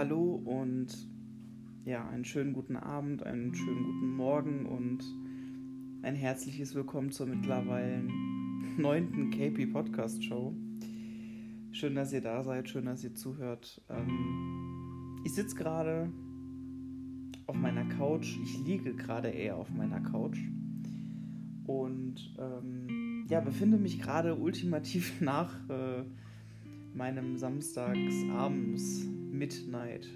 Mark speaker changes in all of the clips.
Speaker 1: Hallo und ja, einen schönen guten Abend, einen schönen guten Morgen und ein herzliches Willkommen zur mittlerweile neunten KP Podcast Show. Schön, dass ihr da seid, schön, dass ihr zuhört. Ähm, ich sitze gerade auf meiner Couch, ich liege gerade eher auf meiner Couch und ähm, ja, befinde mich gerade ultimativ nach äh, meinem Samstagsabends Midnight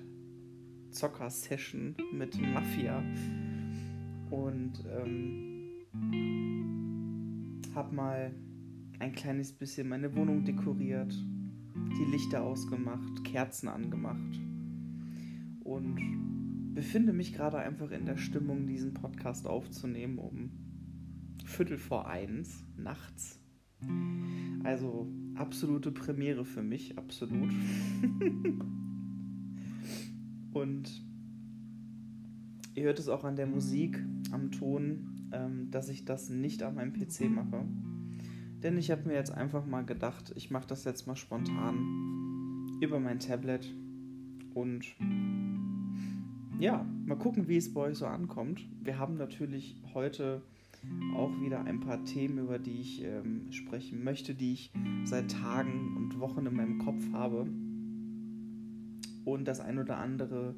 Speaker 1: Zocker Session mit Mafia und ähm, habe mal ein kleines bisschen meine Wohnung dekoriert, die Lichter ausgemacht, Kerzen angemacht und befinde mich gerade einfach in der Stimmung, diesen Podcast aufzunehmen um Viertel vor eins nachts. Also absolute Premiere für mich, absolut. Und ihr hört es auch an der Musik, am Ton, ähm, dass ich das nicht an meinem PC mache. Denn ich habe mir jetzt einfach mal gedacht, ich mache das jetzt mal spontan über mein Tablet. Und ja, mal gucken, wie es bei euch so ankommt. Wir haben natürlich heute auch wieder ein paar Themen, über die ich ähm, sprechen möchte, die ich seit Tagen und Wochen in meinem Kopf habe. Und das ein oder andere,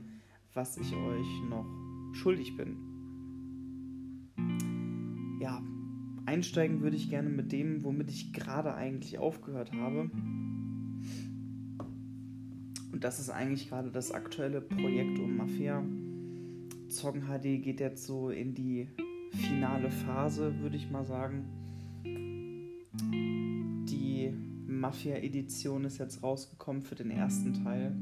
Speaker 1: was ich euch noch schuldig bin. Ja, einsteigen würde ich gerne mit dem, womit ich gerade eigentlich aufgehört habe. Und das ist eigentlich gerade das aktuelle Projekt um Mafia. Zoggen HD geht jetzt so in die finale Phase, würde ich mal sagen. Die Mafia-Edition ist jetzt rausgekommen für den ersten Teil.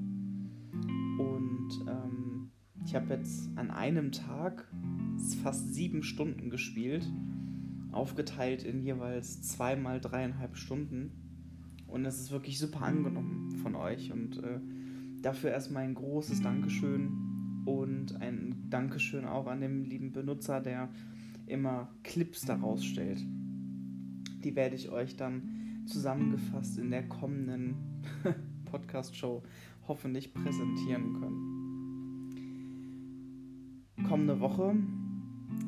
Speaker 1: Ich habe jetzt an einem Tag fast sieben Stunden gespielt, aufgeteilt in jeweils zweimal dreieinhalb Stunden. Und es ist wirklich super angenommen von euch. Und äh, dafür erstmal ein großes Dankeschön und ein Dankeschön auch an den lieben Benutzer, der immer Clips daraus stellt. Die werde ich euch dann zusammengefasst in der kommenden Podcast-Show hoffentlich präsentieren können. Kommende Woche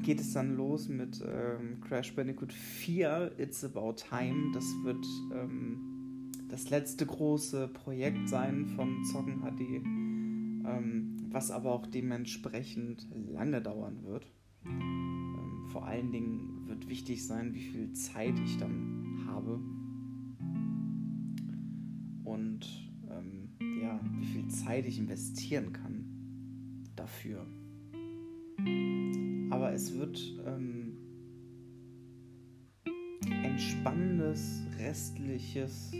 Speaker 1: geht es dann los mit ähm, Crash Bandicoot 4 It's About Time. Das wird ähm, das letzte große Projekt sein von Zocken HD, ähm, was aber auch dementsprechend lange dauern wird vor allen Dingen wird wichtig sein, wie viel Zeit ich dann habe. Und ähm, ja, wie viel Zeit ich investieren kann dafür. Wird ähm, ein spannendes restliches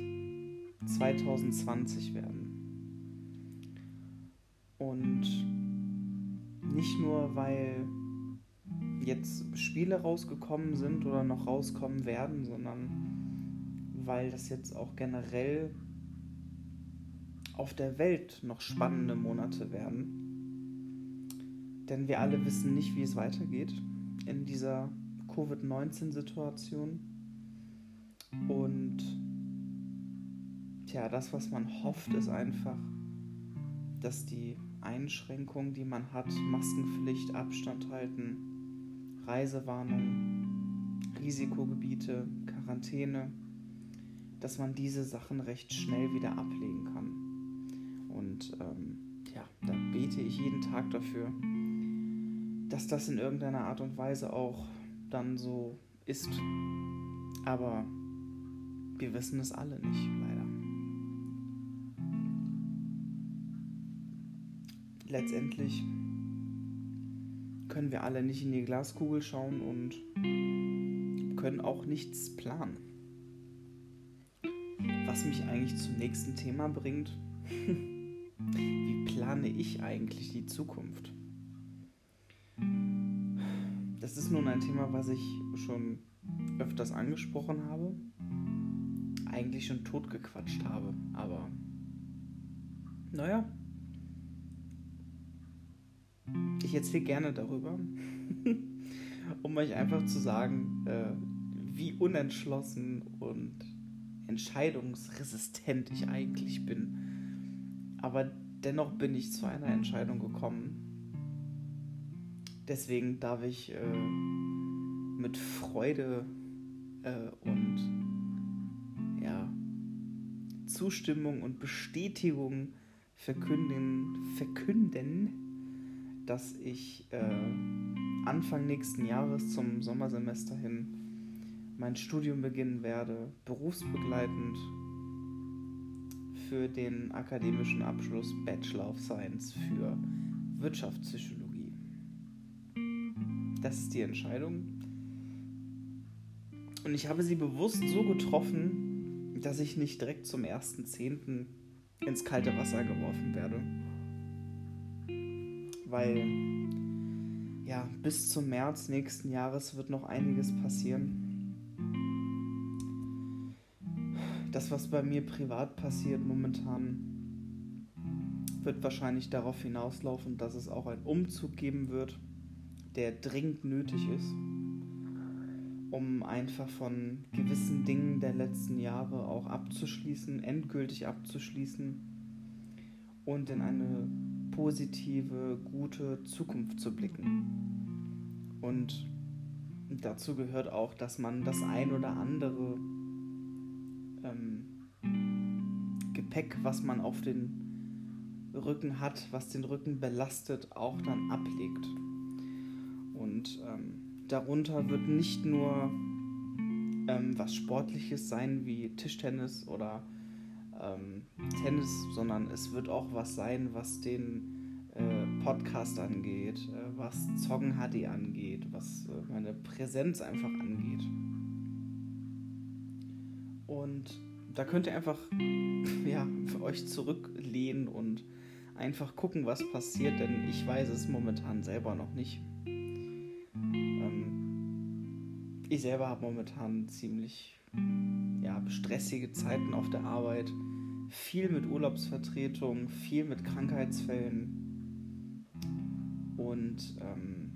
Speaker 1: 2020 werden. Und nicht nur, weil jetzt Spiele rausgekommen sind oder noch rauskommen werden, sondern weil das jetzt auch generell auf der Welt noch spannende Monate werden. Denn wir alle wissen nicht, wie es weitergeht in dieser Covid-19-Situation. Und tja, das, was man hofft, ist einfach, dass die Einschränkungen, die man hat, Maskenpflicht, Abstand halten, Reisewarnung, Risikogebiete, Quarantäne, dass man diese Sachen recht schnell wieder ablegen kann. Und ähm, ja, da bete ich jeden Tag dafür, dass das in irgendeiner Art und Weise auch dann so ist. Aber wir wissen es alle nicht, leider. Letztendlich können wir alle nicht in die Glaskugel schauen und können auch nichts planen. Was mich eigentlich zum nächsten Thema bringt, wie plane ich eigentlich die Zukunft? Das ist nun ein Thema, was ich schon öfters angesprochen habe, eigentlich schon totgequatscht habe, aber naja, ich erzähle gerne darüber, um euch einfach zu sagen, äh, wie unentschlossen und entscheidungsresistent ich eigentlich bin. Aber dennoch bin ich zu einer Entscheidung gekommen. Deswegen darf ich äh, mit Freude äh, und ja, Zustimmung und Bestätigung verkünden, verkünden dass ich äh, Anfang nächsten Jahres zum Sommersemester hin mein Studium beginnen werde, berufsbegleitend für den akademischen Abschluss Bachelor of Science für Wirtschaftspsychologie. Das ist die Entscheidung. Und ich habe sie bewusst so getroffen, dass ich nicht direkt zum 1.10. ins kalte Wasser geworfen werde. Weil ja, bis zum März nächsten Jahres wird noch einiges passieren. Das, was bei mir privat passiert momentan, wird wahrscheinlich darauf hinauslaufen, dass es auch einen Umzug geben wird, der dringend nötig ist, um einfach von gewissen Dingen der letzten Jahre auch abzuschließen, endgültig abzuschließen und in eine positive, gute Zukunft zu blicken. Und dazu gehört auch, dass man das ein oder andere ähm, Gepäck, was man auf den Rücken hat, was den Rücken belastet, auch dann ablegt. Und ähm, darunter wird nicht nur ähm, was Sportliches sein wie Tischtennis oder ähm, Tennis, sondern es wird auch was sein, was den äh, Podcast angeht, äh, was Zoggen HD angeht, was äh, meine Präsenz einfach angeht. Und da könnt ihr einfach ja, für euch zurücklehnen und einfach gucken, was passiert, denn ich weiß es momentan selber noch nicht. Ich selber habe momentan ziemlich ja, stressige Zeiten auf der Arbeit, viel mit Urlaubsvertretung, viel mit Krankheitsfällen und ähm,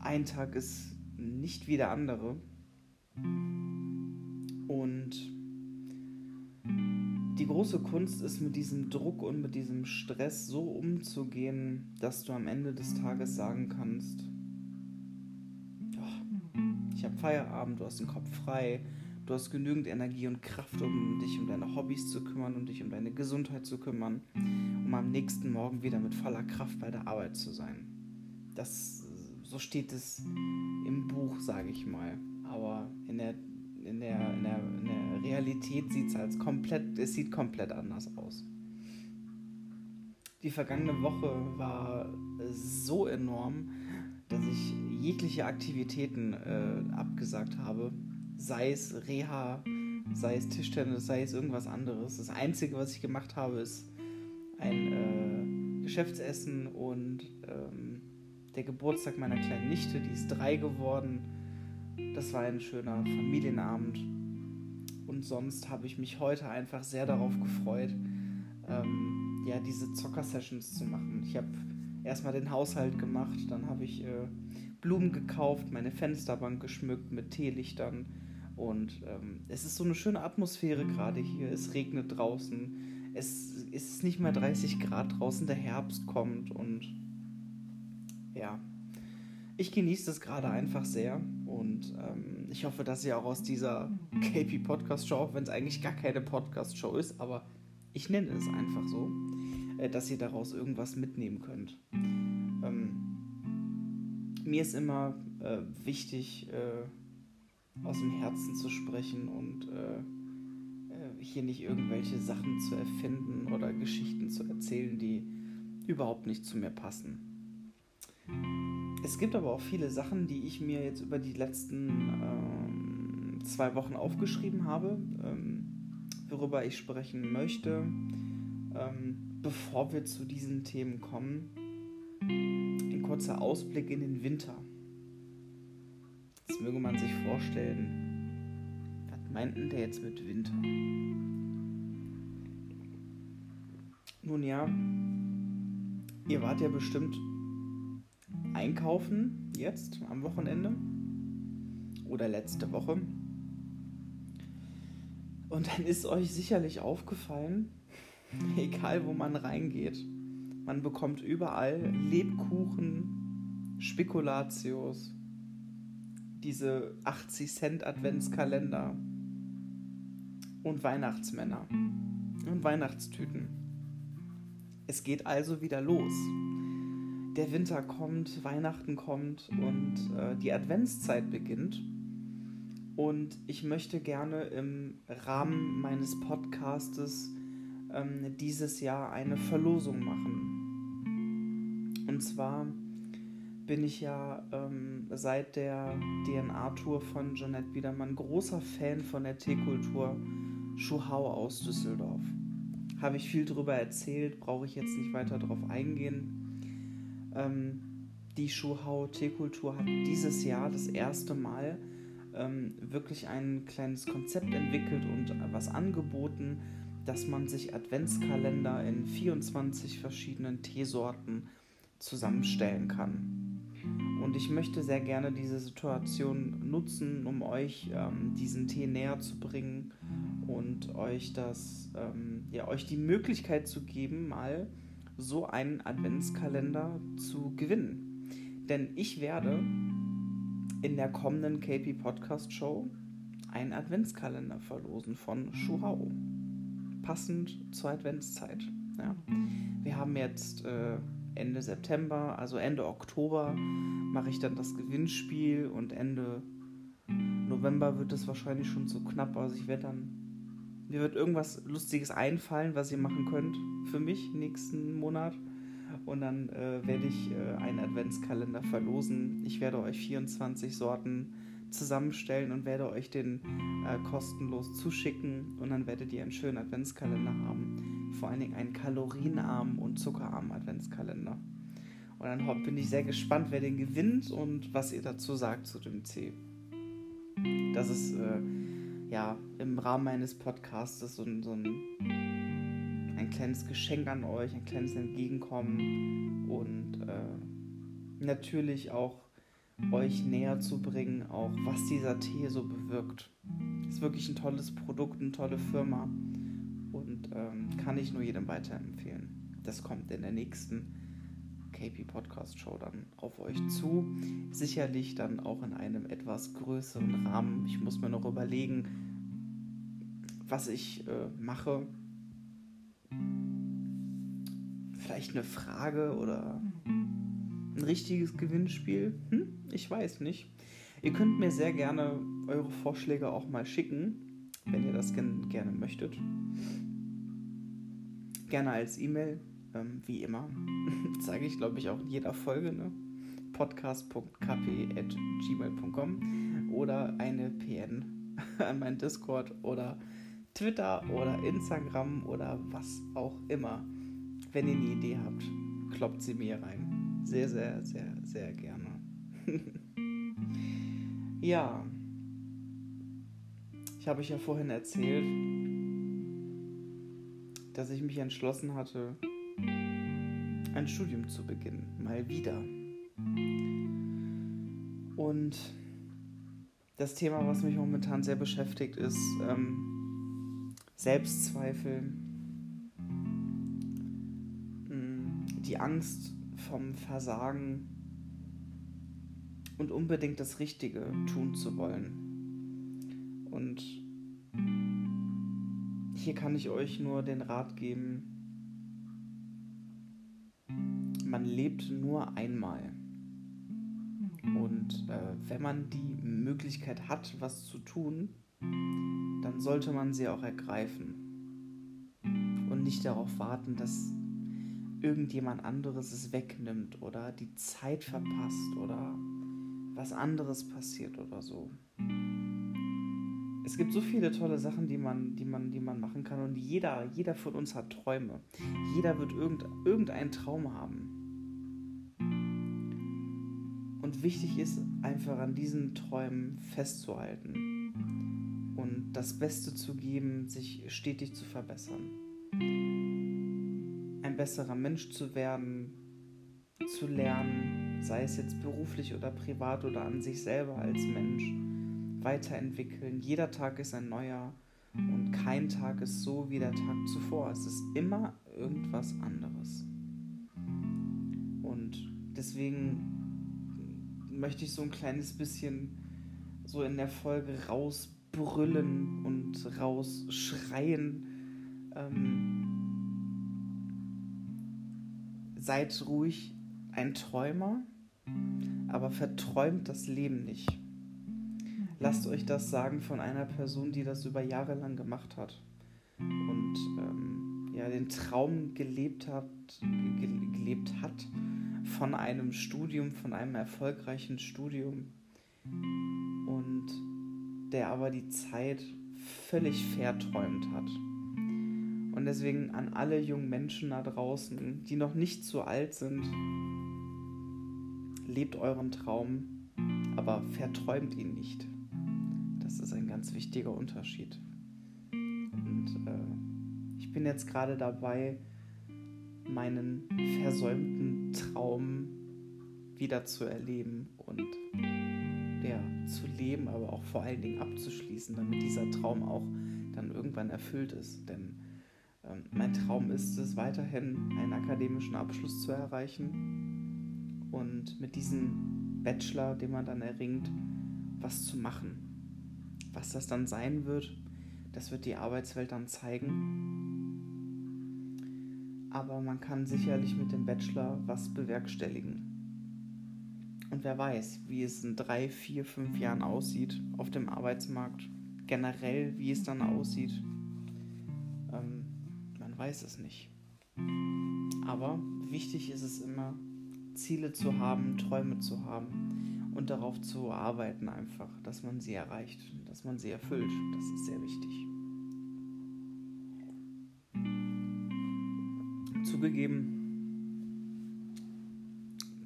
Speaker 1: ein Tag ist nicht wie der andere. Und die große Kunst ist, mit diesem Druck und mit diesem Stress so umzugehen, dass du am Ende des Tages sagen kannst, ich habe Feierabend, du hast den Kopf frei, du hast genügend Energie und Kraft, um dich um deine Hobbys zu kümmern, um dich um deine Gesundheit zu kümmern, um am nächsten Morgen wieder mit voller Kraft bei der Arbeit zu sein. Das, so steht es im Buch, sage ich mal. Aber in der in der, in der, in der Realität sieht es komplett, es sieht komplett anders aus. Die vergangene Woche war so enorm, dass ich jegliche Aktivitäten äh, abgesagt habe. Sei es Reha, sei es Tischtennis, sei es irgendwas anderes. Das Einzige, was ich gemacht habe, ist ein äh, Geschäftsessen und ähm, der Geburtstag meiner kleinen Nichte, die ist drei geworden das war ein schöner Familienabend. Und sonst habe ich mich heute einfach sehr darauf gefreut, ähm, ja, diese Zocker-Sessions zu machen. Ich habe erstmal den Haushalt gemacht, dann habe ich äh, Blumen gekauft, meine Fensterbank geschmückt mit Teelichtern. Und ähm, es ist so eine schöne Atmosphäre gerade hier. Es regnet draußen. Es ist nicht mehr 30 Grad draußen. Der Herbst kommt und ja, ich genieße das gerade einfach sehr und ähm, ich hoffe, dass ihr auch aus dieser KP Podcast Show, auch wenn es eigentlich gar keine Podcast Show ist, aber ich nenne es einfach so, dass ihr daraus irgendwas mitnehmen könnt. Ähm, mir ist immer äh, wichtig, äh, aus dem Herzen zu sprechen und äh, äh, hier nicht irgendwelche Sachen zu erfinden oder Geschichten zu erzählen, die überhaupt nicht zu mir passen. Es gibt aber auch viele Sachen, die ich mir jetzt über die letzten ähm, zwei Wochen aufgeschrieben habe, ähm, worüber ich sprechen möchte. Ähm, bevor wir zu diesen Themen kommen, ein kurzer Ausblick in den Winter. Jetzt möge man sich vorstellen, was meint denn der jetzt mit Winter? Nun ja, ihr wart ja bestimmt einkaufen jetzt am Wochenende oder letzte Woche. Und dann ist euch sicherlich aufgefallen, egal wo man reingeht, Man bekommt überall Lebkuchen, Spekulatius, diese 80 Cent Adventskalender und Weihnachtsmänner und Weihnachtstüten. Es geht also wieder los. Der Winter kommt, Weihnachten kommt und äh, die Adventszeit beginnt. Und ich möchte gerne im Rahmen meines Podcastes ähm, dieses Jahr eine Verlosung machen. Und zwar bin ich ja ähm, seit der DNA-Tour von Jeanette Biedermann großer Fan von der Teekultur Schuhau aus Düsseldorf. Habe ich viel darüber erzählt, brauche ich jetzt nicht weiter darauf eingehen. Ähm, die Schuhau Teekultur hat dieses Jahr das erste Mal ähm, wirklich ein kleines Konzept entwickelt und was angeboten, dass man sich Adventskalender in 24 verschiedenen Teesorten zusammenstellen kann. Und ich möchte sehr gerne diese Situation nutzen, um euch ähm, diesen Tee näher zu bringen und euch das, ähm, ja, euch die Möglichkeit zu geben, mal so einen Adventskalender zu gewinnen. Denn ich werde in der kommenden KP Podcast Show einen Adventskalender verlosen von Schuhau. Passend zur Adventszeit. Ja. Wir haben jetzt äh, Ende September, also Ende Oktober, mache ich dann das Gewinnspiel und Ende November wird es wahrscheinlich schon zu knapp. Also ich werde dann, mir wird irgendwas Lustiges einfallen, was ihr machen könnt für mich nächsten Monat. Und dann äh, werde ich äh, einen Adventskalender verlosen. Ich werde euch 24 Sorten zusammenstellen und werde euch den äh, kostenlos zuschicken. Und dann werdet ihr einen schönen Adventskalender haben. Vor allen Dingen einen kalorienarmen und zuckerarmen Adventskalender. Und dann bin ich sehr gespannt, wer den gewinnt und was ihr dazu sagt zu dem C. Das ist äh, ja im Rahmen meines Podcasts so, so ein ein kleines Geschenk an euch, ein kleines Entgegenkommen und äh, natürlich auch euch näher zu bringen, auch was dieser Tee so bewirkt. Ist wirklich ein tolles Produkt, eine tolle Firma und ähm, kann ich nur jedem weiterempfehlen. Das kommt in der nächsten KP Podcast Show dann auf euch zu. Sicherlich dann auch in einem etwas größeren Rahmen. Ich muss mir noch überlegen, was ich äh, mache Vielleicht eine Frage oder ein richtiges Gewinnspiel? Hm? Ich weiß nicht. Ihr könnt mir sehr gerne eure Vorschläge auch mal schicken, wenn ihr das gerne möchtet. Gerne als E-Mail, ähm, wie immer. Zeige ich, glaube ich, auch in jeder Folge. Ne? podcast.kp.gmail.com oder eine PN an mein Discord oder Twitter oder Instagram oder was auch immer. Wenn ihr eine Idee habt, kloppt sie mir rein. Sehr, sehr, sehr, sehr gerne. ja. Ich habe euch ja vorhin erzählt, dass ich mich entschlossen hatte, ein Studium zu beginnen. Mal wieder. Und das Thema, was mich momentan sehr beschäftigt, ist ähm, Selbstzweifel, hm, die Angst vom Versagen und unbedingt das Richtige tun zu wollen. Und hier kann ich euch nur den Rat geben, man lebt nur einmal. Und äh, wenn man die Möglichkeit hat, was zu tun, dann sollte man sie auch ergreifen und nicht darauf warten, dass irgendjemand anderes es wegnimmt oder die Zeit verpasst oder was anderes passiert oder so. Es gibt so viele tolle Sachen, die man, die man, die man machen kann und jeder, jeder von uns hat Träume. Jeder wird irgend, irgendeinen Traum haben. Und wichtig ist einfach an diesen Träumen festzuhalten und das Beste zu geben, sich stetig zu verbessern. Besserer Mensch zu werden, zu lernen, sei es jetzt beruflich oder privat oder an sich selber als Mensch, weiterentwickeln. Jeder Tag ist ein neuer und kein Tag ist so wie der Tag zuvor. Es ist immer irgendwas anderes. Und deswegen möchte ich so ein kleines bisschen so in der Folge rausbrüllen und rausschreien. Ähm, seid ruhig ein Träumer, aber verträumt das Leben nicht. Lasst euch das sagen von einer Person, die das über Jahre lang gemacht hat und ähm, ja, den Traum gelebt hat, ge gelebt hat von einem Studium, von einem erfolgreichen Studium und der aber die Zeit völlig verträumt hat. Und deswegen an alle jungen Menschen da draußen, die noch nicht so alt sind, lebt euren Traum, aber verträumt ihn nicht. Das ist ein ganz wichtiger Unterschied. Und äh, ich bin jetzt gerade dabei, meinen versäumten Traum wieder zu erleben und ja, zu leben, aber auch vor allen Dingen abzuschließen, damit dieser Traum auch dann irgendwann erfüllt ist. Denn mein Traum ist es, weiterhin einen akademischen Abschluss zu erreichen und mit diesem Bachelor, den man dann erringt, was zu machen. Was das dann sein wird, das wird die Arbeitswelt dann zeigen. Aber man kann sicherlich mit dem Bachelor was bewerkstelligen. Und wer weiß, wie es in drei, vier, fünf Jahren aussieht auf dem Arbeitsmarkt. Generell, wie es dann aussieht. Weiß es nicht. Aber wichtig ist es immer, Ziele zu haben, Träume zu haben und darauf zu arbeiten einfach, dass man sie erreicht, dass man sie erfüllt. Das ist sehr wichtig. Zugegeben,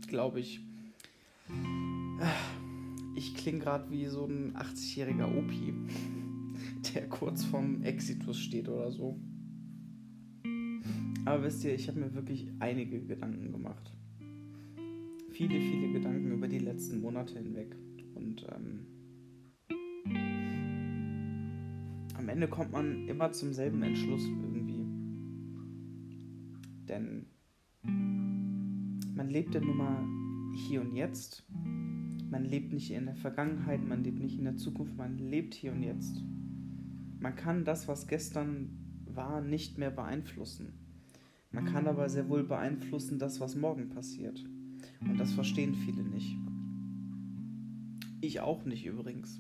Speaker 1: glaube ich, ich klinge gerade wie so ein 80-jähriger Opi, der kurz vorm Exitus steht oder so. Aber wisst ihr, ich habe mir wirklich einige Gedanken gemacht. Viele, viele Gedanken über die letzten Monate hinweg. Und ähm, am Ende kommt man immer zum selben Entschluss irgendwie. Denn man lebt ja nun mal hier und jetzt. Man lebt nicht in der Vergangenheit, man lebt nicht in der Zukunft, man lebt hier und jetzt. Man kann das, was gestern war, nicht mehr beeinflussen. Kann aber sehr wohl beeinflussen, das, was morgen passiert. Und das verstehen viele nicht. Ich auch nicht übrigens.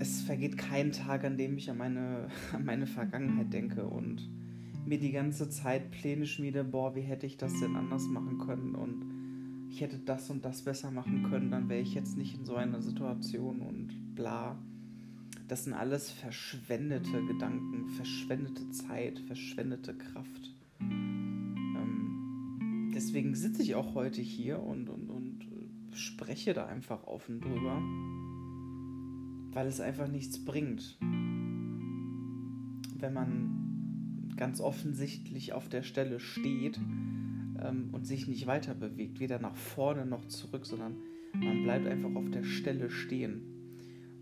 Speaker 1: Es vergeht kein Tag, an dem ich an meine, an meine Vergangenheit denke und mir die ganze Zeit Pläne schmiede, boah, wie hätte ich das denn anders machen können und ich hätte das und das besser machen können, dann wäre ich jetzt nicht in so einer Situation und bla. Das sind alles verschwendete Gedanken, verschwendete Zeit, verschwendete Kraft. Ähm, deswegen sitze ich auch heute hier und, und, und spreche da einfach offen drüber, weil es einfach nichts bringt. Wenn man ganz offensichtlich auf der Stelle steht ähm, und sich nicht weiter bewegt, weder nach vorne noch zurück, sondern man bleibt einfach auf der Stelle stehen.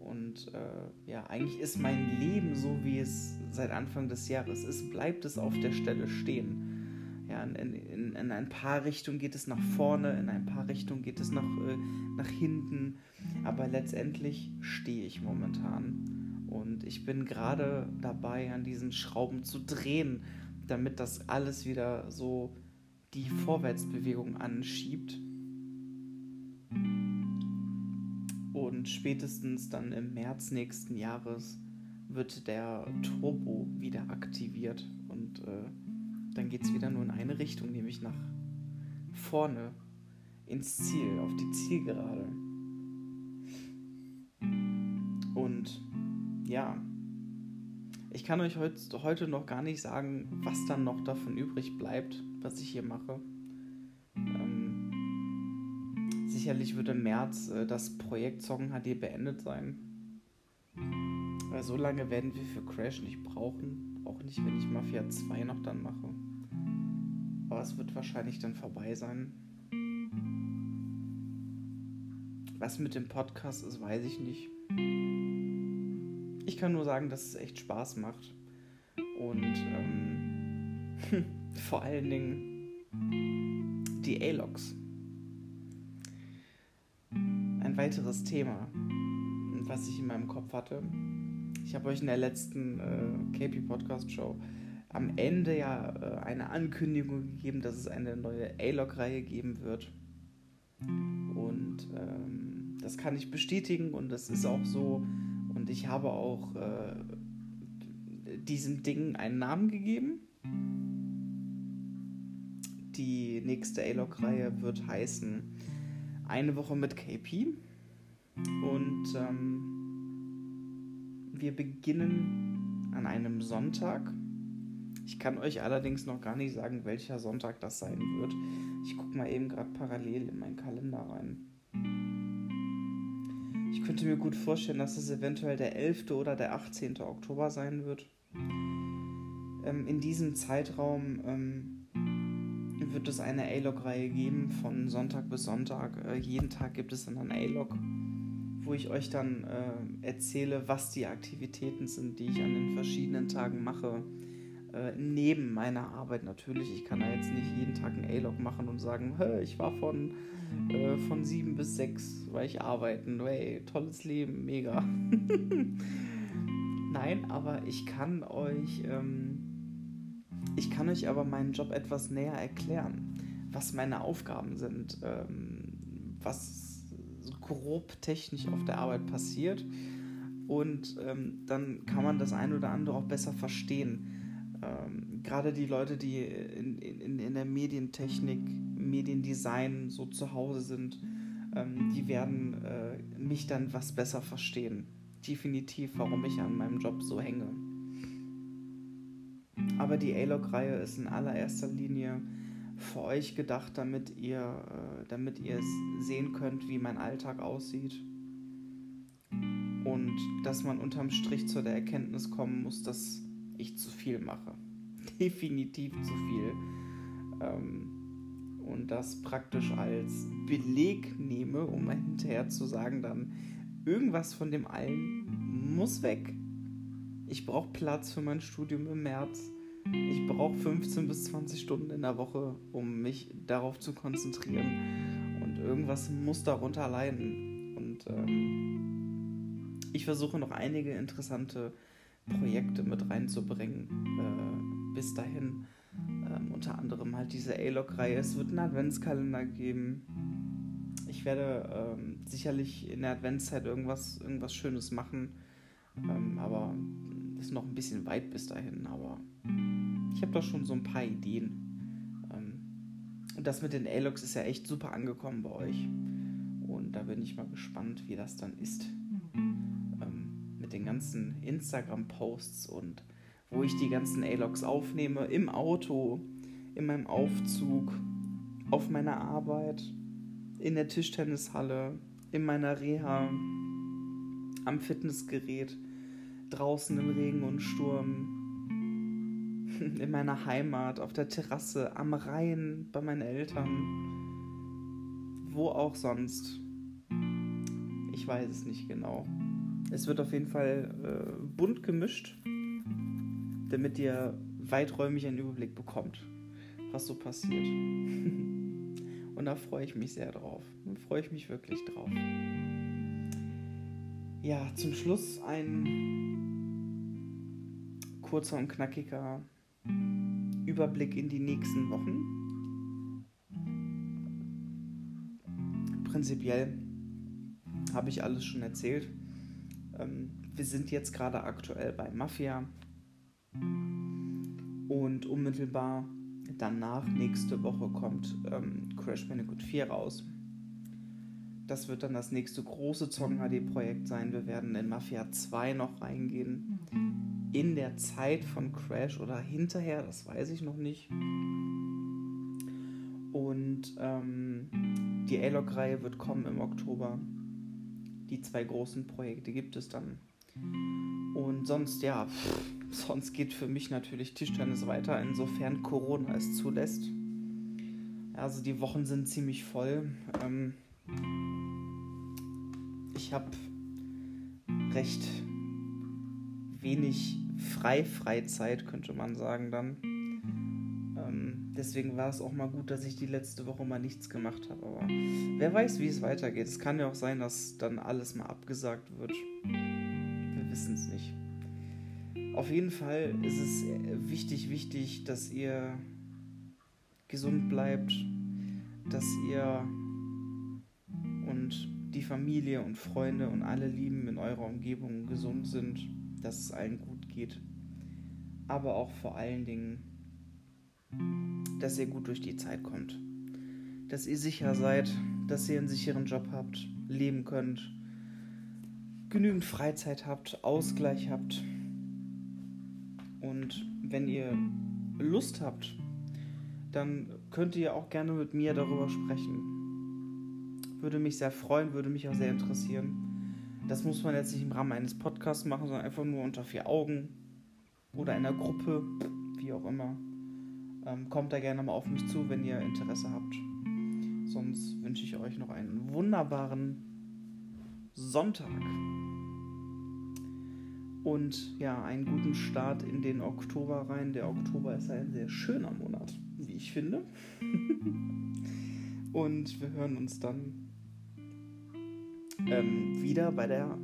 Speaker 1: Und äh, ja, eigentlich ist mein Leben so, wie es seit Anfang des Jahres ist, bleibt es auf der Stelle stehen. Ja, in, in, in ein paar Richtungen geht es nach vorne, in ein paar Richtungen geht es nach, äh, nach hinten, aber letztendlich stehe ich momentan. Und ich bin gerade dabei, an diesen Schrauben zu drehen, damit das alles wieder so die Vorwärtsbewegung anschiebt. Spätestens dann im März nächsten Jahres wird der Turbo wieder aktiviert. Und äh, dann geht es wieder nur in eine Richtung, nämlich nach vorne ins Ziel, auf die Zielgerade. Und ja, ich kann euch heut, heute noch gar nicht sagen, was dann noch davon übrig bleibt, was ich hier mache. Sicherlich wird im März äh, das Projekt Song HD beendet sein. Weil so lange werden wir für Crash nicht brauchen. Auch nicht, wenn ich Mafia 2 noch dann mache. Aber es wird wahrscheinlich dann vorbei sein. Was mit dem Podcast ist, weiß ich nicht. Ich kann nur sagen, dass es echt Spaß macht. Und ähm, vor allen Dingen die A-Logs. Weiteres Thema, was ich in meinem Kopf hatte. Ich habe euch in der letzten äh, KP Podcast Show am Ende ja äh, eine Ankündigung gegeben, dass es eine neue A-Log-Reihe geben wird. Und ähm, das kann ich bestätigen und das ist auch so. Und ich habe auch äh, diesem Ding einen Namen gegeben. Die nächste A-Log-Reihe wird heißen Eine Woche mit KP. Und ähm, wir beginnen an einem Sonntag ich kann euch allerdings noch gar nicht sagen, welcher Sonntag das sein wird. Ich gucke mal eben gerade parallel in meinen Kalender rein. Ich könnte mir gut vorstellen, dass es eventuell der 11. oder der 18. Oktober sein wird. Ähm, in diesem Zeitraum ähm, wird es eine A-Log-Reihe geben von Sonntag bis Sonntag. Äh, jeden Tag gibt es dann ein A-Log, wo ich euch dann äh, erzähle, was die Aktivitäten sind, die ich an den verschiedenen Tagen mache äh, neben meiner Arbeit natürlich. Ich kann da jetzt nicht jeden Tag ein A-Log machen und sagen, ich war von, äh, von sieben bis sechs, weil ich arbeiten. Hey, tolles Leben, mega. Nein, aber ich kann euch, ähm, ich kann euch aber meinen Job etwas näher erklären, was meine Aufgaben sind, ähm, was grob technisch auf der Arbeit passiert. Und ähm, dann kann man das ein oder andere auch besser verstehen ähm, gerade die Leute, die in, in, in der Medientechnik, Mediendesign so zu Hause sind, ähm, die werden äh, mich dann was besser verstehen. Definitiv, warum ich an meinem Job so hänge. Aber die A-Log-Reihe ist in allererster Linie für euch gedacht, damit ihr, äh, damit ihr sehen könnt, wie mein Alltag aussieht. Und dass man unterm Strich zu der Erkenntnis kommen muss, dass ich zu viel mache. Definitiv zu viel. Ähm, und das praktisch als Beleg nehme, um hinterher zu sagen, dann irgendwas von dem allen muss weg. Ich brauche Platz für mein Studium im März. Ich brauche 15 bis 20 Stunden in der Woche, um mich darauf zu konzentrieren. Und irgendwas muss darunter leiden. Und ähm, ich versuche noch einige interessante Projekte mit reinzubringen äh, bis dahin. Ähm, unter anderem halt diese A-Log-Reihe. Es wird einen Adventskalender geben. Ich werde ähm, sicherlich in der Adventszeit irgendwas, irgendwas Schönes machen. Ähm, aber ist noch ein bisschen weit bis dahin. Aber ich habe doch schon so ein paar Ideen. Ähm, und das mit den A-Logs ist ja echt super angekommen bei euch. Und da bin ich mal gespannt, wie das dann ist mit den ganzen Instagram-Posts und wo ich die ganzen A-Logs aufnehme, im Auto, in meinem Aufzug, auf meiner Arbeit, in der Tischtennishalle, in meiner Reha, am Fitnessgerät, draußen im Regen und Sturm, in meiner Heimat, auf der Terrasse, am Rhein, bei meinen Eltern, wo auch sonst. Ich weiß es nicht genau. Es wird auf jeden Fall äh, bunt gemischt, damit ihr weiträumig einen Überblick bekommt, was so passiert. und da freue ich mich sehr drauf. Da freue ich mich wirklich drauf. Ja, zum Schluss ein kurzer und knackiger Überblick in die nächsten Wochen. Prinzipiell habe ich alles schon erzählt. Ähm, wir sind jetzt gerade aktuell bei Mafia und unmittelbar danach, nächste Woche, kommt ähm, Crash Bandicoot 4 raus. Das wird dann das nächste große Zong HD-Projekt sein. Wir werden in Mafia 2 noch reingehen. In der Zeit von Crash oder hinterher, das weiß ich noch nicht. Und ähm, die A-Log-Reihe wird kommen im Oktober die zwei großen Projekte gibt es dann. Und sonst, ja, pff, sonst geht für mich natürlich Tischtennis weiter, insofern Corona es zulässt. Also die Wochen sind ziemlich voll. Ähm, ich habe recht wenig Frei-Freizeit, könnte man sagen dann. Ähm, deswegen war es auch mal gut, dass ich die letzte Woche mal nichts gemacht habe. Aber wer weiß, wie es weitergeht. Es kann ja auch sein, dass dann alles mal abgesagt wird. Wir wissen es nicht. Auf jeden Fall ist es wichtig, wichtig, dass ihr gesund bleibt, dass ihr Familie und Freunde und alle Lieben in eurer Umgebung gesund sind, dass es allen gut geht. Aber auch vor allen Dingen, dass ihr gut durch die Zeit kommt. Dass ihr sicher seid, dass ihr einen sicheren Job habt, leben könnt, genügend Freizeit habt, Ausgleich habt. Und wenn ihr Lust habt, dann könnt ihr auch gerne mit mir darüber sprechen. Würde mich sehr freuen, würde mich auch sehr interessieren. Das muss man jetzt nicht im Rahmen eines Podcasts machen, sondern einfach nur unter vier Augen oder einer Gruppe, wie auch immer. Ähm, kommt da gerne mal auf mich zu, wenn ihr Interesse habt. Sonst wünsche ich euch noch einen wunderbaren Sonntag. Und ja, einen guten Start in den Oktober rein. Der Oktober ist ein sehr schöner Monat, wie ich finde. Und wir hören uns dann ähm, wieder bei der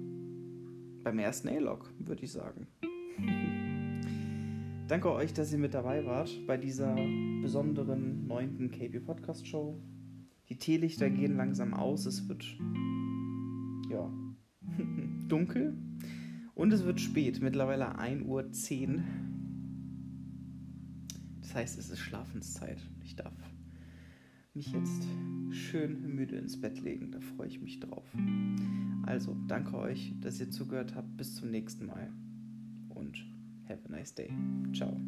Speaker 1: beim ersten A-Log, würde ich sagen. Danke euch, dass ihr mit dabei wart bei dieser besonderen neunten KB Podcast Show. Die Teelichter gehen langsam aus, es wird ja dunkel und es wird spät, mittlerweile 1.10 Uhr. Das heißt, es ist Schlafenszeit. Ich darf mich jetzt schön müde ins Bett legen, da freue ich mich drauf. Also, danke euch, dass ihr zugehört habt. Bis zum nächsten Mal und Have a nice day. Ciao.